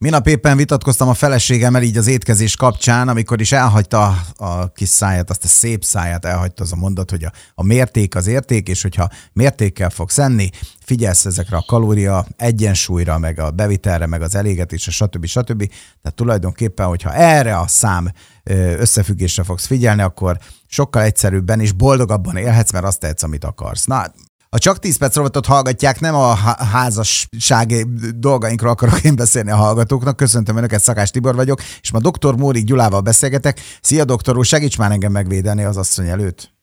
Minap éppen vitatkoztam a feleségemmel így az étkezés kapcsán, amikor is elhagyta a, kis száját, azt a szép száját elhagyta az a mondat, hogy a, a mérték az érték, és hogyha mértékkel fogsz enni, figyelsz ezekre a kalória egyensúlyra, meg a bevitelre, meg az elégetésre, stb. stb. Tehát tulajdonképpen, hogyha erre a szám összefüggésre fogsz figyelni, akkor sokkal egyszerűbben és boldogabban élhetsz, mert azt tehetsz, amit akarsz. Na, a Csak 10 perc robotot hallgatják, nem a házassági dolgainkról akarok én beszélni a hallgatóknak. Köszöntöm Önöket, Szakás Tibor vagyok, és ma dr. Mórik Gyulával beszélgetek. Szia, doktor úr, segíts már engem megvédeni az asszony előtt.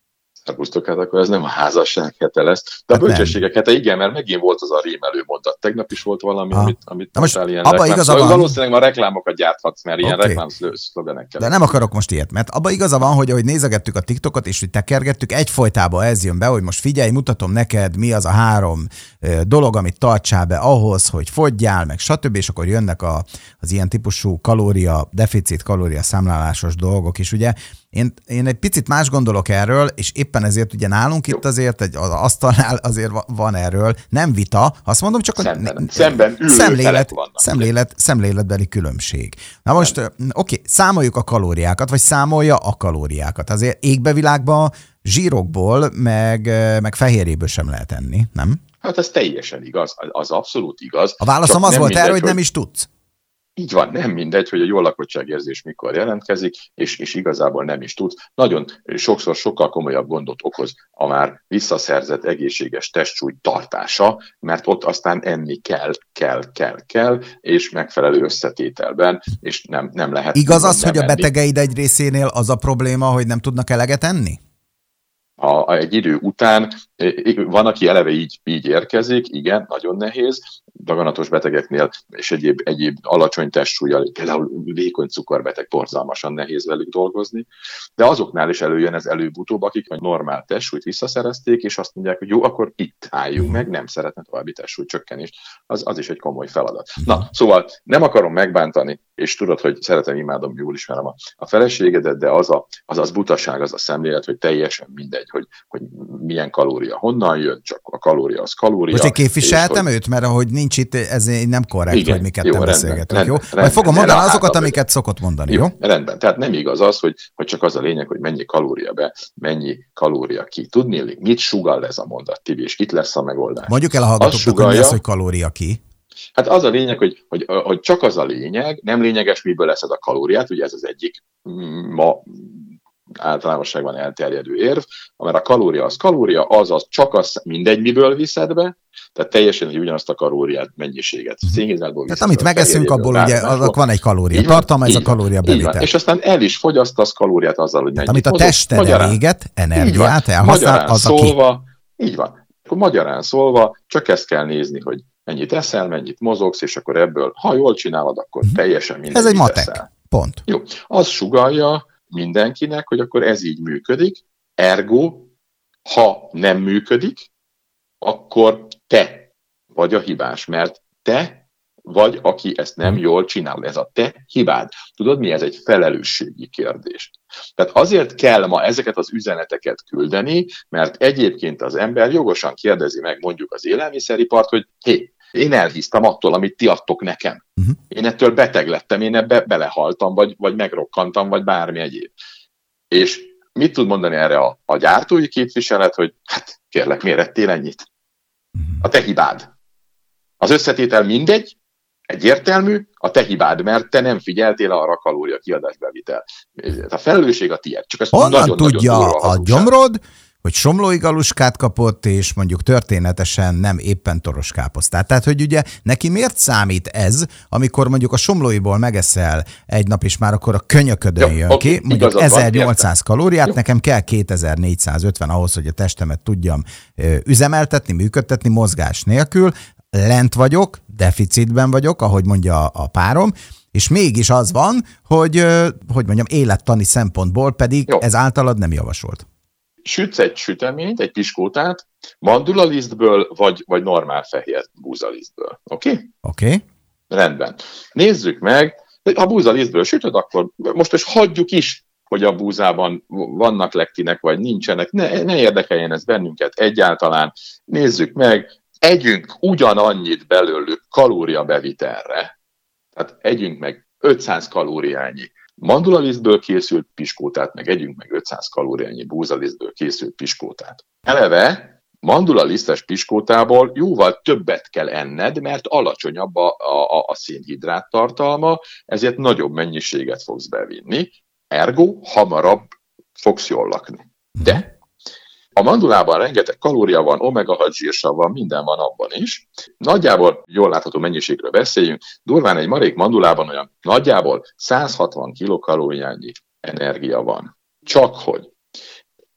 Szerbusztok, hát akkor ez nem a házasság hete lesz. De hát a bölcsességek hete igen, mert megint volt az a rímelő mondat. Tegnap is volt valami, ha. amit, amit Na most ilyen abba igaza van. Valószínűleg ma reklámokat gyárthatsz, mert okay. ilyen reklám szlogenekkel. De nem akarok most ilyet, mert abba igaza van, hogy ahogy nézegettük a TikTokot, és hogy tekergettük, egyfolytában ez jön be, hogy most figyelj, mutatom neked, mi az a három dolog, amit tartsál be ahhoz, hogy fogyjál, meg stb. És akkor jönnek a, az ilyen típusú kalória, deficit, kalória számlálásos dolgok, és ugye én, én egy picit más gondolok erről, és éppen ezért ugye nálunk Jó. itt azért egy, az asztalnál azért van erről, nem vita, azt mondom, csak szemben, a szemben szemlélet, szemlélet, szemléletbeli különbség. Na most, oké, okay, számoljuk a kalóriákat, vagy számolja a kalóriákat. Azért égbevilágban zsírokból, meg, meg fehérjéből sem lehet enni, nem? Hát ez teljesen igaz, az abszolút igaz. A válaszom az volt erre, hogy nem is tudsz. Így van, nem mindegy, hogy a jól lakottságérzés mikor jelentkezik, és, és igazából nem is tud. Nagyon sokszor sokkal komolyabb gondot okoz a már visszaszerzett egészséges testsúly tartása, mert ott aztán enni kell, kell, kell, kell, és megfelelő összetételben, és nem, nem lehet. Igaz az, hogy a betegeid egy részénél az a probléma, hogy nem tudnak eleget enni? a, egy idő után van, aki eleve így, így érkezik, igen, nagyon nehéz, daganatos betegeknél és egyéb, egyéb alacsony testsúlyjal, például vékony cukorbeteg, borzalmasan nehéz velük dolgozni, de azoknál is előjön ez előbb-utóbb, akik a normál testsúlyt visszaszerezték, és azt mondják, hogy jó, akkor itt álljunk meg, nem szeretne további testsúly csökkenést, az, az is egy komoly feladat. Na, szóval nem akarom megbántani, és tudod, hogy szeretem, imádom, jól ismerem a, a feleségedet, de az, a, az az butaság, az a szemlélet, hogy teljesen mindegy, hogy, hogy milyen kalória honnan jön, csak a kalória az kalória. Most én képviseltem őt, mert ahogy nincs itt, ez nem korrekt, Igen, hogy mi ketten jó, beszélgetünk, rendben, jó? Rendben, Majd fogom mondani azokat, hát, amiket szokott mondani, jó? jó? Rendben, tehát nem igaz az, hogy, hogy csak az a lényeg, hogy mennyi kalória be, mennyi kalória ki. Tudni, mit sugal ez a mondat, Tibi, és itt lesz a megoldás. Mondjuk el a hallgatóknak, hogy mi az, hogy kalória ki. Hát az a lényeg, hogy, hogy, hogy csak az a lényeg, nem lényeges, miből leszed a kalóriát, ugye ez az egyik ma általánosságban elterjedő érv, mert a kalória az kalória, azaz csak az mindegy, miből viszed be, tehát teljesen hogy ugyanazt a kalóriát, mennyiséget, mhm. szénhidrátból Tehát amit megeszünk, abból ugye azok van egy kalória tartalma, ez a kalória bevitel. És aztán el is fogyasztasz kalóriát azzal, hogy mennyit Amit a tested eléget, energiát elhasznál, az szólva, a ki. Így van. Akkor magyarán szólva csak ezt kell nézni, hogy mennyit eszel, mennyit mozogsz, és akkor ebből, ha jól csinálod, akkor uh-huh. teljesen mindegy. Ez egy matek. Eszel. Pont. Jó. Az sugalja mindenkinek, hogy akkor ez így működik, ergo, ha nem működik, akkor te vagy a hibás, mert te vagy aki ezt nem jól csinál. Ez a te hibád. Tudod mi? Ez egy felelősségi kérdés. Tehát azért kell ma ezeket az üzeneteket küldeni, mert egyébként az ember jogosan kérdezi meg mondjuk az élelmiszeripart, hogy hé, én elhisztam attól, amit ti adtok nekem. Uh-huh. Én ettől beteg lettem, én ebbe belehaltam, vagy, vagy megrokkantam, vagy bármi egyéb. És mit tud mondani erre a, a gyártói képviselet, hogy hát kérlek, miért ettél ennyit? Uh-huh. A te hibád. Az összetétel mindegy, egyértelmű, a te hibád, mert te nem figyeltél arra a kalória kiadásbevitel. A felelősség a tiéd. Csak ezt Honnan nagyon, tudja nagyon a gyomrod, hogy somlói galuskát kapott, és mondjuk történetesen nem éppen toroskáposztát. Tehát, hogy ugye neki miért számít ez, amikor mondjuk a somlóiból megeszel egy nap, és már akkor a könyöködön Jó, jön okay, ki, mondjuk 1800 van, kalóriát, Jó. nekem kell 2450 ahhoz, hogy a testemet tudjam üzemeltetni, működtetni mozgás nélkül, lent vagyok, deficitben vagyok, ahogy mondja a párom, és mégis az van, hogy, hogy mondjam, élettani szempontból pedig Jó. ez általad nem javasolt sütsz egy süteményt, egy piskótát, mandulalisztből, vagy, vagy normál fehér búzalisztből. Oké? Okay? Oké. Okay. Rendben. Nézzük meg, ha búzalisztből sütöd, akkor most is hagyjuk is, hogy a búzában vannak lektinek, vagy nincsenek, ne, ne érdekeljen ez bennünket egyáltalán. Nézzük meg, együnk ugyanannyit belőlük kalóriabevitelre, Tehát együnk meg 500 kalóriányi mandulalisztből készült piskótát, meg együnk meg 500 kalóriányi búzalisztből készült piskótát. Eleve mandulalisztes piskótából jóval többet kell enned, mert alacsonyabb a, a, a szénhidrát tartalma, ezért nagyobb mennyiséget fogsz bevinni, ergo hamarabb fogsz jól lakni. De a mandulában rengeteg kalória van, omega-6 zsírsav van, minden van abban is. Nagyjából jól látható mennyiségről beszéljünk. Durván egy marék mandulában olyan nagyjából 160 kilokalóriányi energia van. Csak hogy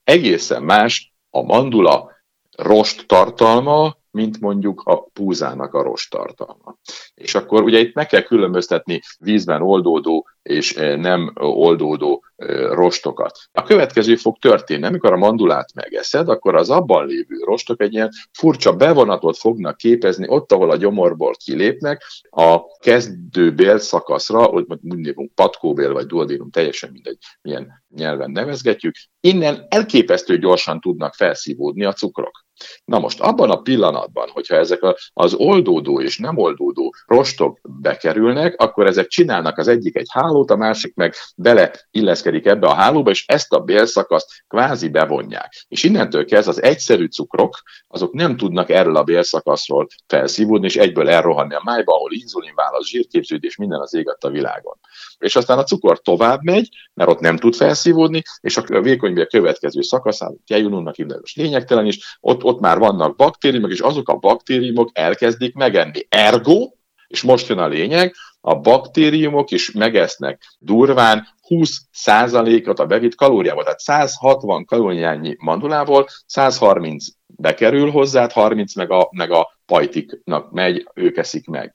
egészen más a mandula rost tartalma, mint mondjuk a púzának a rost tartalma. És akkor ugye itt meg kell különböztetni vízben oldódó és eh, nem oldódó eh, rostokat. A következő fog történni, amikor a mandulát megeszed, akkor az abban lévő rostok egy ilyen furcsa bevonatot fognak képezni ott, ahol a gyomorból kilépnek, a kezdő bélszakaszra, hogy mondjuk patkóbél vagy duodénum, teljesen mindegy, milyen nyelven nevezgetjük, innen elképesztő gyorsan tudnak felszívódni a cukrok. Na most abban a pillanatban, hogyha ezek az oldódó és nem oldódó rostok bekerülnek, akkor ezek csinálnak az egyik egy hálót, a másik meg bele illeszkedik ebbe a hálóba, és ezt a bélszakaszt kvázi bevonják. És innentől kezd az egyszerű cukrok, azok nem tudnak erről a bélszakaszról felszívódni, és egyből elrohanni a májba, ahol inzulinválasz, zsírképződés, minden az ég a világon. És aztán a cukor tovább megy, mert ott nem tud felszívódni, és a vékonybél következő szakaszán, tejununnak hívnak, lényegtelen is, ott, ott már vannak baktériumok, és azok a baktériumok elkezdik megenni. Ergo, és most jön a lényeg, a baktériumok is megesznek durván 20%-ot a bevitt kalóriából. Tehát 160 kalóriányi mandulából 130 bekerül hozzá, 30 meg a, meg a pajtiknak megy, ők eszik meg.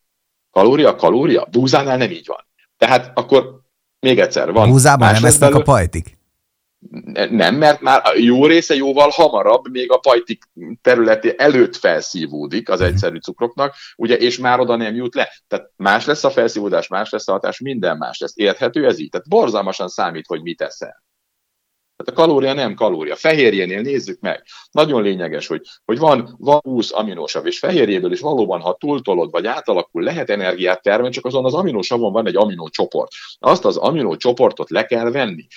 Kalória, kalória? Búzánál nem így van. Tehát akkor még egyszer van. Búzában nem esznek belül... a pajtik? Nem, mert már a jó része jóval hamarabb, még a pajtik területi előtt felszívódik az mhm. egyszerű cukroknak, ugye, és már oda nem jut le. Tehát más lesz a felszívódás, más lesz a hatás, minden más lesz. Érthető ez így? Tehát borzalmasan számít, hogy mit eszel. Tehát a kalória nem kalória. Fehérjénél nézzük meg. Nagyon lényeges, hogy, hogy van, van 20 aminósav, és fehérjéből is valóban, ha túltolod, vagy átalakul, lehet energiát termelni, csak azon az aminósavon van egy aminócsoport. Azt az aminócsoportot le kell venni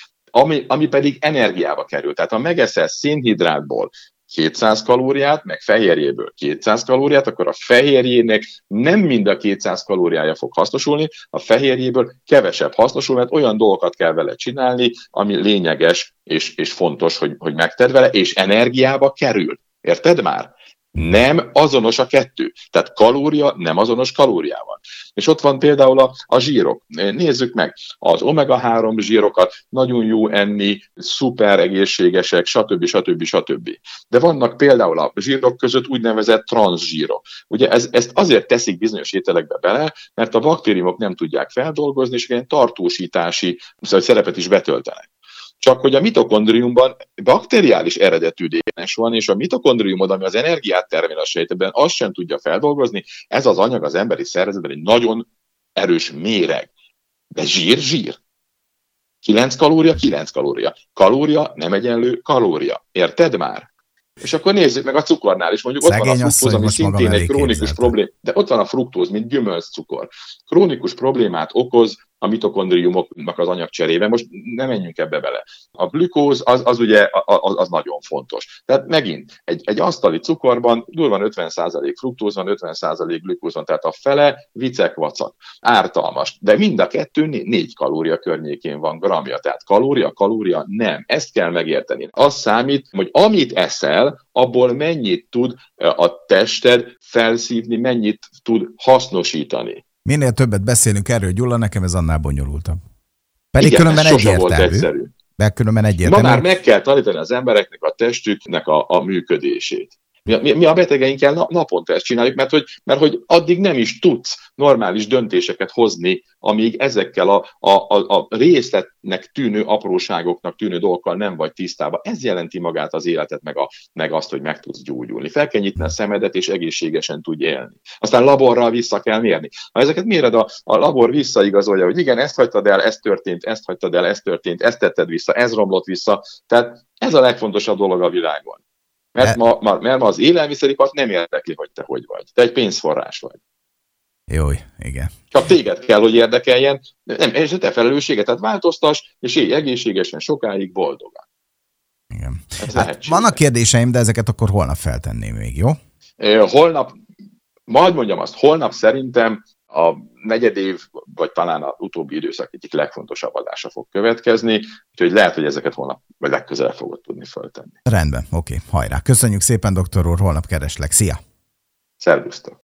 ami, ami pedig energiába kerül. Tehát ha megeszel szénhidrátból 200 kalóriát, meg fehérjéből 200 kalóriát, akkor a fehérjének nem mind a 200 kalóriája fog hasznosulni, a fehérjéből kevesebb hasznosul, mert olyan dolgokat kell vele csinálni, ami lényeges és, és fontos, hogy, hogy megted vele, és energiába kerül. Érted már? Nem azonos a kettő. Tehát kalória nem azonos kalóriával. És ott van például a, a zsírok. Nézzük meg, az omega-3 zsírokat nagyon jó enni, szuper egészségesek, stb. stb. stb. De vannak például a zsírok között úgynevezett transzsírok. Ugye ez, ezt azért teszik bizonyos ételekbe bele, mert a baktériumok nem tudják feldolgozni, és ilyen tartósítási szerepet is betöltenek. Csak hogy a mitokondriumban bakteriális eredetű DNS van, és a mitokondriumod, ami az energiát termel a sejtben, azt sem tudja feldolgozni. Ez az anyag az emberi szervezetben egy nagyon erős méreg. De zsír, zsír. 9 kalória, 9 kalória. Kalória nem egyenlő kalória. Érted már? És akkor nézzük meg a cukornál is, mondjuk Szegény ott van a fruktóz, ami szintén egy krónikus probléma, de ott van a fruktóz, mint gyümölcscukor. Krónikus problémát okoz a mitokondriumoknak az anyagcserében. Most nem menjünk ebbe bele. A glükóz az, az ugye az, az nagyon fontos. Tehát megint egy, egy asztali cukorban durvan 50% fruktóz van, 50% glükóz van, tehát a fele vicek vacak. Ártalmas. De mind a kettő négy kalória környékén van gramja. Tehát kalória, kalória nem. Ezt kell megérteni. Az számít, hogy amit eszel, abból mennyit tud a tested felszívni, mennyit tud hasznosítani. Minél többet beszélünk erről, Gyula, nekem ez annál bonyolultabb. Pedig Igen, különben egyértelmű. Volt egyszerű. Mert különben egyértelmű. Ma már meg kell tanítani az embereknek a testüknek a, a működését. Mi, mi, mi a betegeinkkel naponta ezt csináljuk, mert hogy, mert hogy addig nem is tudsz normális döntéseket hozni, amíg ezekkel a, a, a, a részletnek tűnő apróságoknak tűnő dolgokkal nem vagy tisztában. Ez jelenti magát az életet, meg, a, meg azt, hogy meg tudsz gyógyulni. Fel kell nyitni a szemedet, és egészségesen tudj élni. Aztán laborral vissza kell mérni. Ha ezeket méred, a, a labor visszaigazolja, hogy igen, ezt hagytad el, ez történt, ezt hagytad el, ez történt, ezt tetted vissza, ez romlott vissza. Tehát ez a legfontosabb dolog a világon. Mert ma, ma, mert ma az élelmiszeripart nem érdekli, hogy te hogy vagy. Te egy pénzforrás vagy. Jó, igen. Csak téged kell, hogy érdekeljen, nem, és a te felelősséget, tehát változtass, és élj egészségesen, sokáig boldogan. Igen. hát vannak kérdéseim, de ezeket akkor holnap feltenném még, jó? Holnap, majd mondjam azt, holnap szerintem a negyed év, vagy talán az utóbbi időszak egyik legfontosabb adása fog következni, úgyhogy lehet, hogy ezeket holnap, vagy legközelebb fogod tudni föltenni. Rendben, oké, hajrá. Köszönjük szépen, doktor úr, holnap kereslek. Szia! Szervusztok!